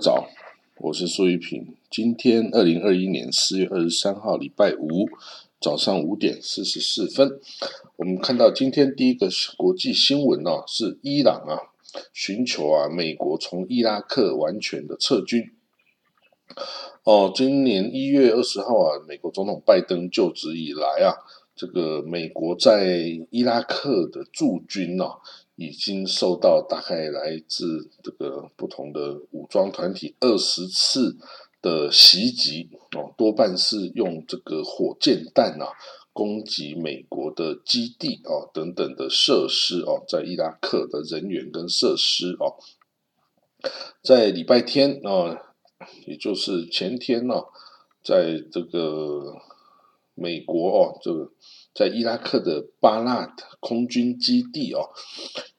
早，我是苏玉平。今天二零二一年四月二十三号，礼拜五早上五点四十四分，我们看到今天第一个国际新闻哦，是伊朗啊寻求啊美国从伊拉克完全的撤军。哦，今年一月二十号啊，美国总统拜登就职以来啊，这个美国在伊拉克的驻军呢。已经受到大概来自这个不同的武装团体二十次的袭击哦，多半是用这个火箭弹啊攻击美国的基地哦等等的设施哦，在伊拉克的人员跟设施哦，在礼拜天啊，也就是前天呢，在这个美国哦，这个在伊拉克的巴纳特空军基地哦。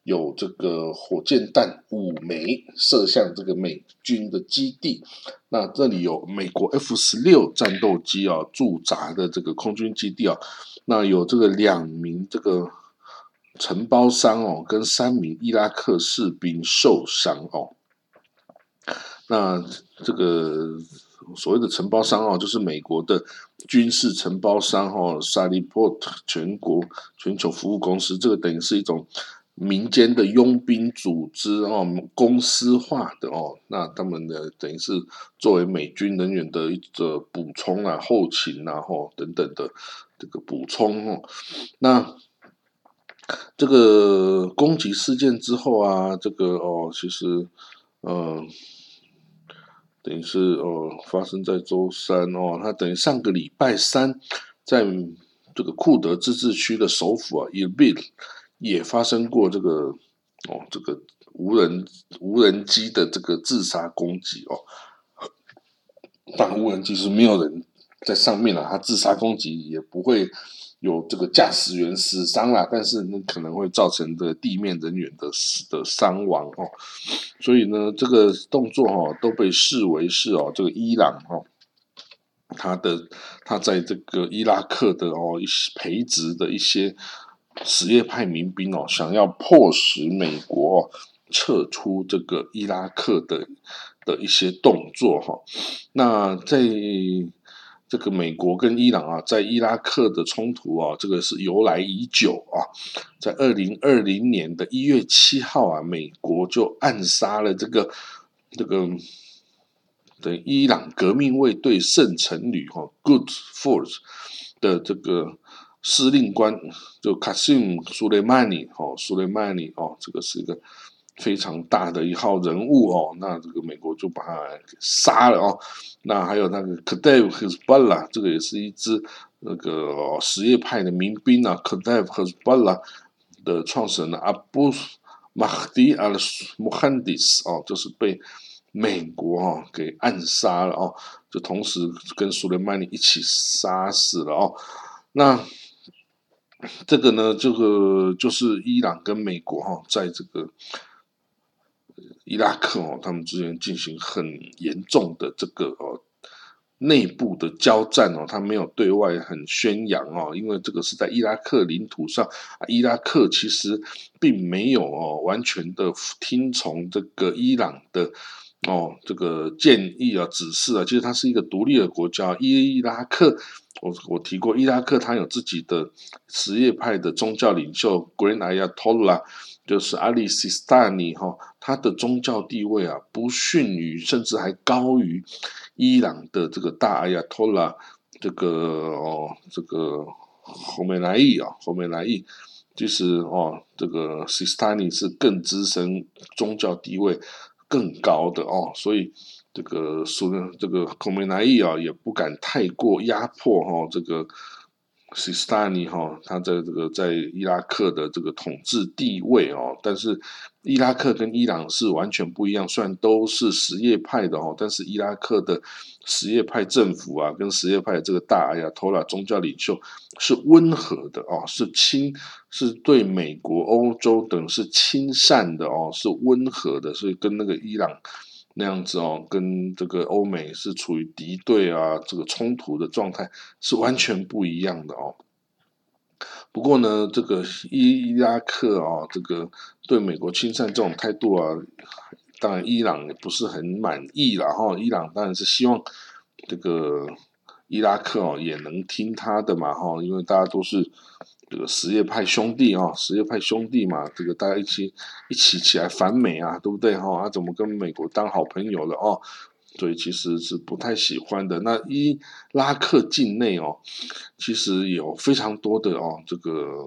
有这个火箭弹五枚射向这个美军的基地，那这里有美国 F 十六战斗机啊驻扎的这个空军基地啊，那有这个两名这个承包商哦，跟三名伊拉克士兵受伤哦，那这个所谓的承包商哦，就是美国的军事承包商哦，萨利波特全国全球服务公司，这个等于是一种。民间的佣兵组织哦，公司化的哦，那他们的等于是作为美军人员的一个补充啊，后勤啊，吼等等的这个补充哦。那这个攻击事件之后啊，这个哦，其实嗯，等于是哦，发生在周三哦，他等于上个礼拜三，在这个库德自治区的首府啊，伊比。也发生过这个哦，这个无人无人机的这个自杀攻击哦，但无人机是没有人在上面了，它自杀攻击也不会有这个驾驶员死伤啦，但是呢可能会造成的地面人员的死的伤亡哦，所以呢，这个动作哈都被视为是哦，这个伊朗哦，他的他在这个伊拉克的哦一些培植的一些。什叶派民兵哦，想要迫使美国撤出这个伊拉克的的一些动作哈。那在这个美国跟伊朗啊，在伊拉克的冲突啊，这个是由来已久啊。在二零二零年的一月七号啊，美国就暗杀了这个这个的伊朗革命卫队圣城旅哈 Good Force 的这个。司令官就卡西姆苏雷曼尼哦，苏雷曼尼哦，这个是一个非常大的一号人物哦。那这个美国就把他给杀了哦。那还有那个 Kadev Hezbollah，这个也是一支那个什叶派的民兵啊。Kadev Hezbollah 的创始人阿布马迪阿穆罕迪斯哦，就是被美国哦给暗杀了哦，就同时跟苏雷曼尼一起杀死了哦。那这个呢，这个就是伊朗跟美国哈，在这个伊拉克哦，他们之间进行很严重的这个哦内部的交战哦，他没有对外很宣扬哦，因为这个是在伊拉克领土上，伊拉克其实并没有哦完全的听从这个伊朗的哦这个建议啊指示啊，其实它是一个独立的国家，伊拉克。我我提过，伊拉克它有自己的什叶派的宗教领袖 Grand Ayatollah，就是阿里西斯塔尼哈，他的宗教地位啊不逊于，甚至还高于伊朗的这个大阿亚托拉，这个哦这个侯梅莱伊啊，侯梅莱伊，其实哦这个西斯塔尼是更资深，宗教地位更高的哦，所以。这个苏这个孔梅莱伊啊，也不敢太过压迫哈，这个西斯塔尼哈，他在这个在伊拉克的这个统治地位哦，但是伊拉克跟伊朗是完全不一样，虽然都是什叶派的哦，但是伊拉克的什叶派政府啊，跟什叶派这个大哎呀托拉宗教领袖是温和的哦，是亲，是对美国、欧洲等是亲善的哦，是温和的，所以跟那个伊朗。那样子哦，跟这个欧美是处于敌对啊，这个冲突的状态是完全不一样的哦。不过呢，这个伊伊拉克啊，这个对美国亲善这种态度啊，当然伊朗也不是很满意了哈。伊朗当然是希望这个伊拉克哦也能听他的嘛哈，因为大家都是这个什叶派兄弟啊，什叶派兄弟嘛，这个大家一起一起起来反美啊，对不对哈？啊，怎么跟美国当好朋友了哦？所以其实是不太喜欢的。那伊拉克境内哦，其实有非常多的哦，这个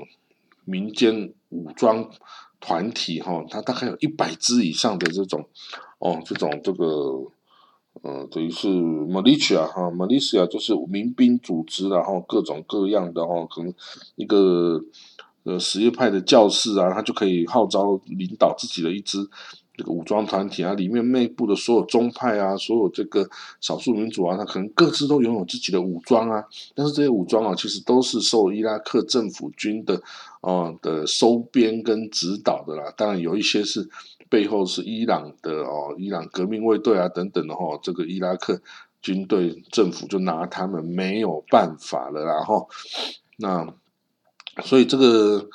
民间武装团体哈，它大概有一百支以上的这种哦，这种这个呃，等于是 militia 哈，militia 就是民兵组织，然后各种各样的哈，可能一个呃什叶派的教士啊，他就可以号召领导自己的一支。这个武装团体啊，里面内部的所有宗派啊，所有这个少数民族啊，他可能各自都拥有自己的武装啊。但是这些武装啊，其实都是受伊拉克政府军的哦的收编跟指导的啦。当然有一些是背后是伊朗的哦，伊朗革命卫队啊等等的哈。这个伊拉克军队政府就拿他们没有办法了，然后那所以这个。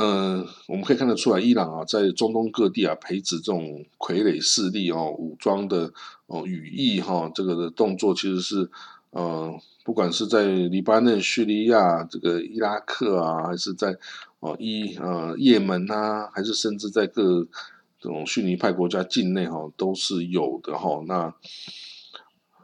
嗯，我们可以看得出来，伊朗啊，在中东各地啊，培植这种傀儡势力哦，武装的哦羽翼哈，这个的动作其实是，呃，不管是在黎巴嫩、叙利亚、这个伊拉克啊，还是在哦伊呃也门啊，还是甚至在各这种逊尼派国家境内哈，都是有的哈。那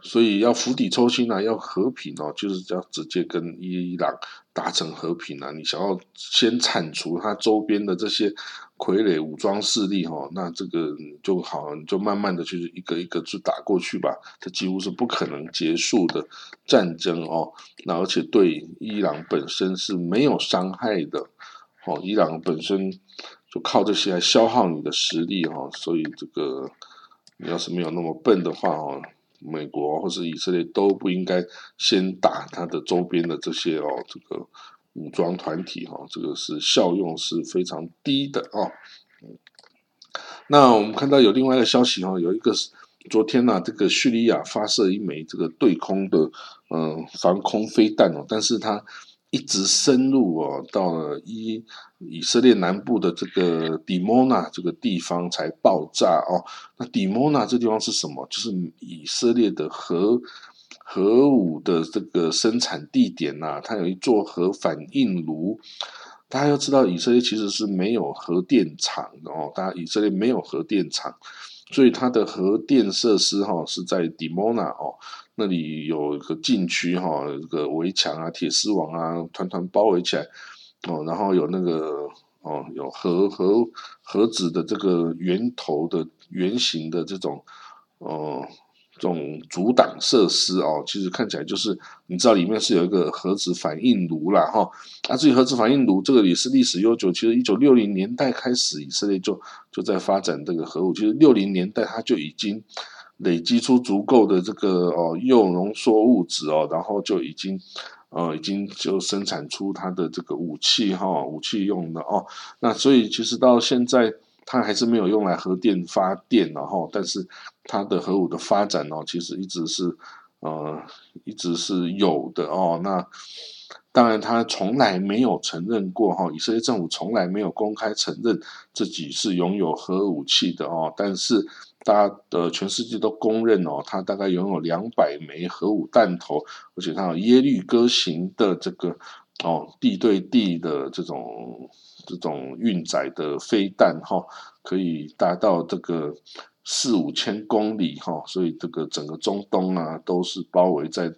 所以要釜底抽薪啊，要和平哦，就是要直接跟伊朗达成和平啊。你想要先铲除它周边的这些傀儡武装势力哈，那这个就好，你就慢慢的去一个一个去打过去吧。这几乎是不可能结束的战争哦。那而且对伊朗本身是没有伤害的哦。伊朗本身就靠这些来消耗你的实力哈。所以这个你要是没有那么笨的话哦。美国或是以色列都不应该先打它的周边的这些哦，这个武装团体哈，这个是效用是非常低的哦。那我们看到有另外一个消息哦，有一个昨天呢，这个叙利亚发射一枚这个对空的嗯防空飞弹哦，但是它。一直深入哦，到了以以色列南部的这个底摩纳这个地方才爆炸哦。那底摩纳这地方是什么？就是以色列的核核武的这个生产地点呐。它有一座核反应炉。大家要知道，以色列其实是没有核电厂的哦。大家以色列没有核电厂，所以它的核电设施哈是在迪莫纳哦。那里有一个禁区哈，这个围墙啊、铁丝网啊，团团包围起来哦。然后有那个哦，有核核核子的这个圆头的圆形的这种哦，这种阻挡设施哦，其实看起来就是你知道里面是有一个核子反应炉啦哈。啊，至于核子反应炉这个也是历史悠久，其实一九六零年代开始以色列就就在发展这个核武，其实六零年代它就已经。累积出足够的这个哦铀浓缩物质哦，然后就已经呃已经就生产出它的这个武器哈，武器用的哦。那所以其实到现在它还是没有用来核电发电然后，但是它的核武的发展哦，其实一直是呃一直是有的哦。那当然他从来没有承认过哈，以色列政府从来没有公开承认自己是拥有核武器的哦，但是。大家的全世界都公认哦，它大概拥有两百枚核武弹头，而且它有耶律哥型的这个哦地对地的这种这种运载的飞弹哈，可以达到这个四五千公里哈，所以这个整个中东啊都是包围在。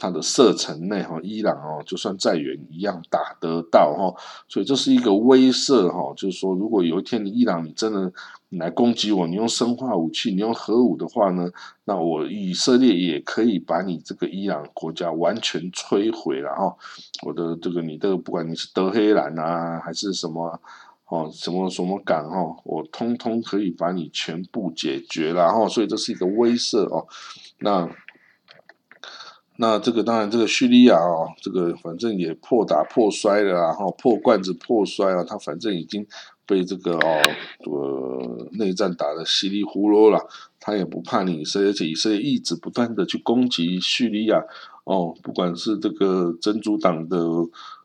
它的射程内哈，伊朗哦，就算再远一样打得到哈，所以这是一个威慑哈，就是说，如果有一天你伊朗你真的来攻击我，你用生化武器，你用核武的话呢，那我以色列也可以把你这个伊朗国家完全摧毁了哈。我的这个你的不管你是德黑兰啊，还是什么哦，什么什么港哈，我通通可以把你全部解决了哈，所以这是一个威慑哦，那。那这个当然，这个叙利亚哦，这个反正也破打破摔了，然后破罐子破摔啊，他反正已经被这个哦，呃，内战打得稀里糊涂了，他也不怕你以色列，而且以色列一直不断的去攻击叙利亚哦，不管是这个真主党的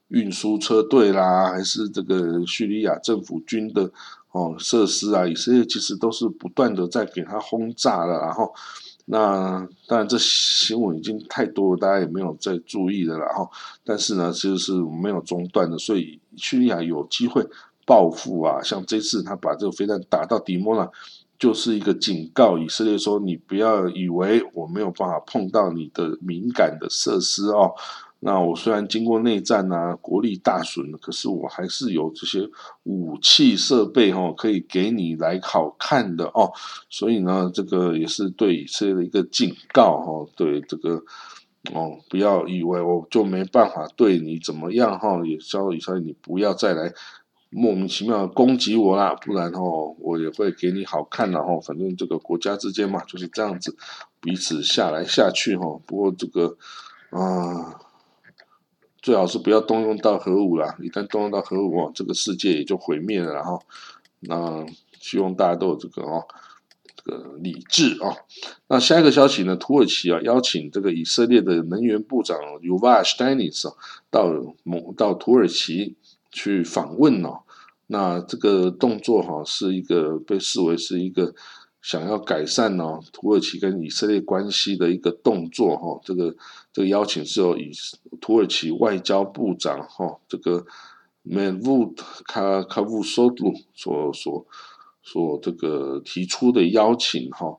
运输车队啦，还是这个叙利亚政府军的哦设施啊，以色列其实都是不断的在给他轰炸了，然后那当然这新闻已经太多了，大家也没有再注意的了哈。但是呢，就是没有中断的，所以叙利亚有机会报复啊，像这次他把这个飞弹打到迪莫了。就是一个警告，以色列说：“你不要以为我没有办法碰到你的敏感的设施哦。那我虽然经过内战啊，国力大损，可是我还是有这些武器设备哦，可以给你来好看的哦。所以呢，这个也是对以色列的一个警告哈。对这个哦，不要以为我就没办法对你怎么样哈，也教以色列你不要再来。”莫名其妙攻击我啦，不然哦，我也会给你好看的哦。反正这个国家之间嘛，就是这样子，彼此下来下去哈。不过这个啊，最好是不要动用到核武啦。一旦动用到核武哦，这个世界也就毁灭了哈。那希望大家都有这个哦，这个理智啊。那下一个消息呢？土耳其啊，邀请这个以色列的能源部长 Yuval s t e n i s 到蒙到土耳其去访问哦。那这个动作哈是一个被视为是一个想要改善呢土耳其跟以色列关系的一个动作哈。这个这个邀请是由以土耳其外交部长哈这个 Mevlut 卡卡乌索杜所所所这个提出的邀请哈。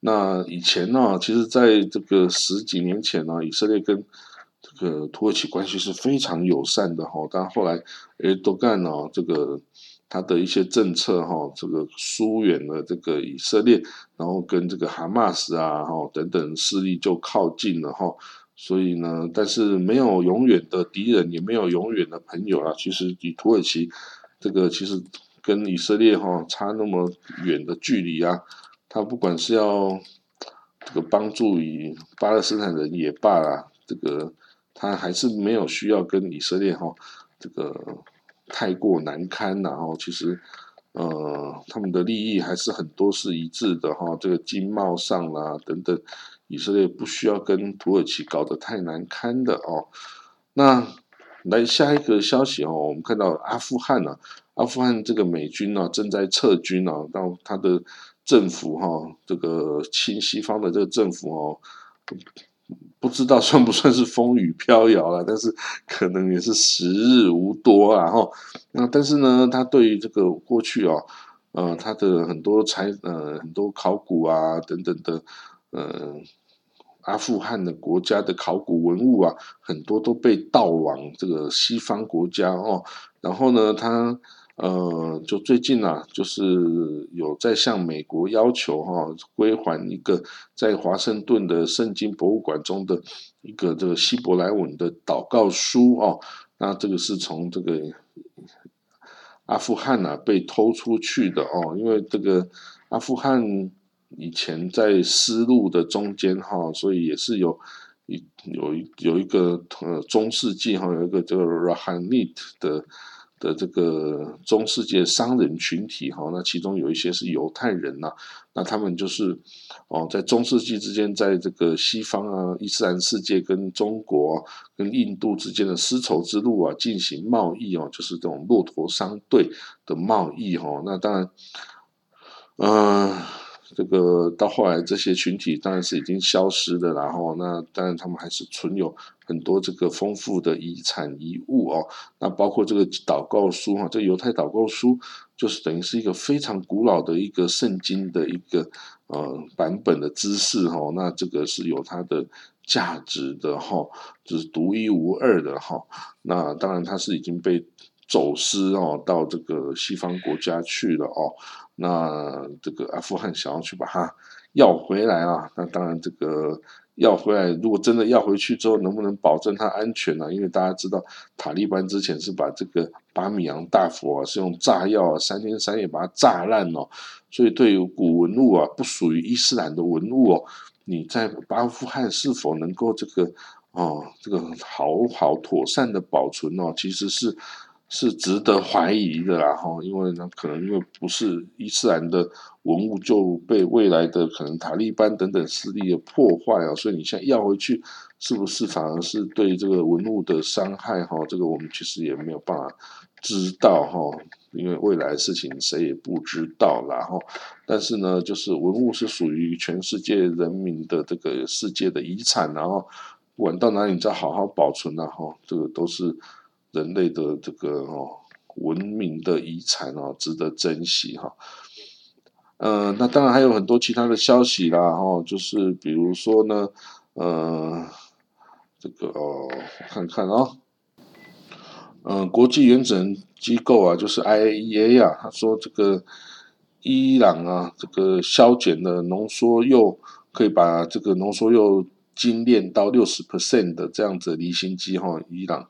那以前呢，其实在这个十几年前呢，以色列跟这个土耳其关系是非常友善的哈，但后来诶都干了这个他的一些政策哈，这个疏远了这个以色列，然后跟这个哈马斯啊哈等等势力就靠近了哈，所以呢，但是没有永远的敌人，也没有永远的朋友啊。其实以土耳其这个其实跟以色列哈差那么远的距离啊，他不管是要这个帮助以巴勒斯坦人也罢啦，这个。他还是没有需要跟以色列哈这个太过难堪，然后其实呃他们的利益还是很多是一致的哈，这个经贸上啦等等，以色列不需要跟土耳其搞得太难堪的哦。那来下一个消息哦，我们看到阿富汗呢，阿富汗这个美军呢正在撤军啊，到他的政府哈这个亲西方的这个政府哦。不知道算不算是风雨飘摇了，但是可能也是时日无多啊。哈，那但是呢，他对于这个过去哦，呃，他的很多财呃很多考古啊等等的，呃，阿富汗的国家的考古文物啊，很多都被盗往这个西方国家哦。然后呢，他。呃，就最近啊，就是有在向美国要求哈归还一个在华盛顿的圣经博物馆中的一个这个希伯来文的祷告书哦。那这个是从这个阿富汗呐被偷出去的哦，因为这个阿富汗以前在丝路的中间哈，所以也是有一有一有一个呃中世纪哈有一个叫 Rahanit 的。的这个中世纪商人群体哈，那其中有一些是犹太人呐，那他们就是哦，在中世纪之间，在这个西方啊，伊斯兰世界跟中国跟印度之间的丝绸之路啊，进行贸易哦，就是这种骆驼商队的贸易哈，那当然，嗯。这个到后来，这些群体当然是已经消失的，然后那当然他们还是存有很多这个丰富的遗产遗物哦。那包括这个祷告书哈，这犹太祷告书就是等于是一个非常古老的一个圣经的一个呃版本的知识哈。那这个是有它的价值的哈，就是独一无二的哈。那当然它是已经被走私哦到这个西方国家去了哦。那这个阿富汗想要去把它要回来啊？那当然，这个要回来，如果真的要回去之后，能不能保证它安全呢？因为大家知道，塔利班之前是把这个巴米扬大佛啊，是用炸药啊，三天三夜把它炸烂哦。所以，对于古文物啊，不属于伊斯兰的文物哦，你在阿富汗是否能够这个哦，这个好好妥善的保存哦，其实是。是值得怀疑的啦，哈，因为呢，可能因为不是伊斯兰的文物就被未来的可能塔利班等等势力的破坏啊，所以你现在要回去，是不是反而是对这个文物的伤害？哈，这个我们其实也没有办法知道哈。因为未来的事情谁也不知道然后，但是呢，就是文物是属于全世界人民的这个世界的遗产，然后不管到哪里你再好好保存然后这个都是人类的这个哦文明的遗产哦，值得珍惜哈。嗯，那当然还有很多其他的消息啦，哈，就是比如说呢，呃，这个哦，看看哦。嗯，国际原子能机构啊，就是 IAEA 啊，他说这个伊朗啊，这个削减的浓缩铀可以把这个浓缩铀精炼到六十 percent 的这样子离心机哈，伊朗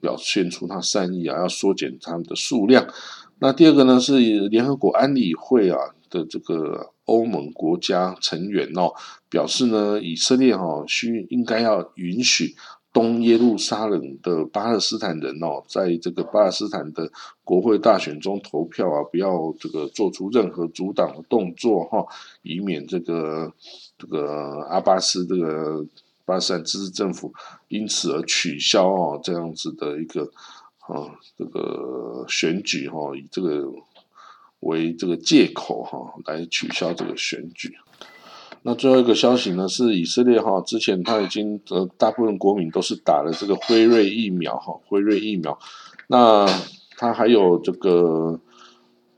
表现出他善意啊，要缩减他们的数量。那第二个呢，是联合国安理会啊的这个欧盟国家成员哦，表示呢，以色列哈需应该要允许。东耶路撒冷的巴勒斯坦人哦，在这个巴勒斯坦的国会大选中投票啊，不要这个做出任何阻挡的动作哈，以免这个这个阿巴斯这个巴勒斯坦自治政府因此而取消哦这样子的一个啊这个选举哈，以这个为这个借口哈来取消这个选举。那最后一个消息呢，是以色列哈，之前他已经呃，大部分国民都是打了这个辉瑞疫苗哈，辉瑞疫苗。那他还有这个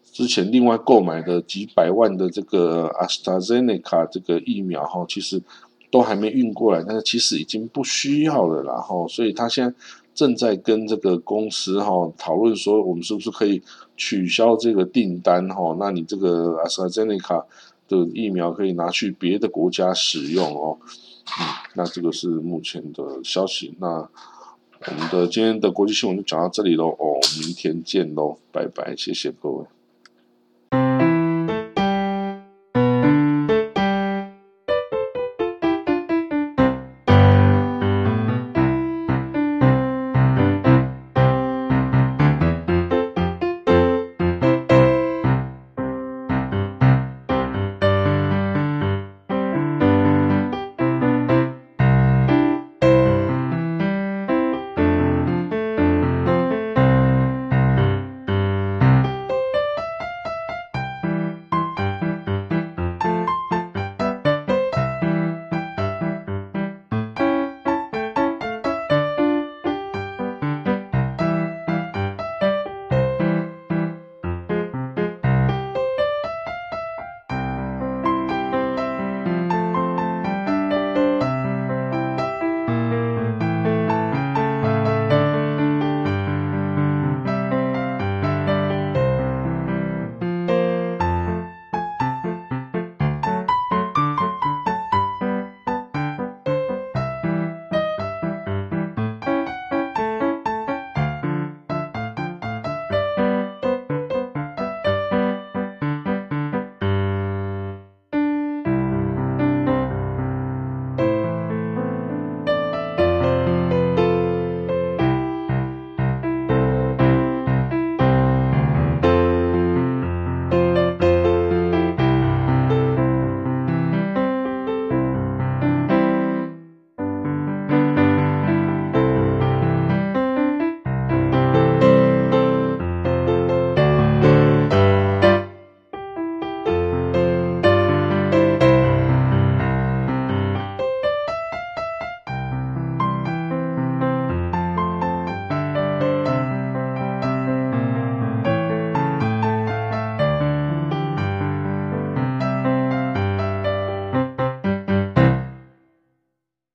之前另外购买的几百万的这个阿斯塔 zeneca 这个疫苗哈，其实都还没运过来，但是其实已经不需要了然后，所以他现在正在跟这个公司哈讨论说，我们是不是可以取消这个订单哈？那你这个阿斯塔 z 内卡。的疫苗可以拿去别的国家使用哦，嗯，那这个是目前的消息。那我们的今天的国际新闻就讲到这里喽，哦，明天见喽，拜拜，谢谢各位。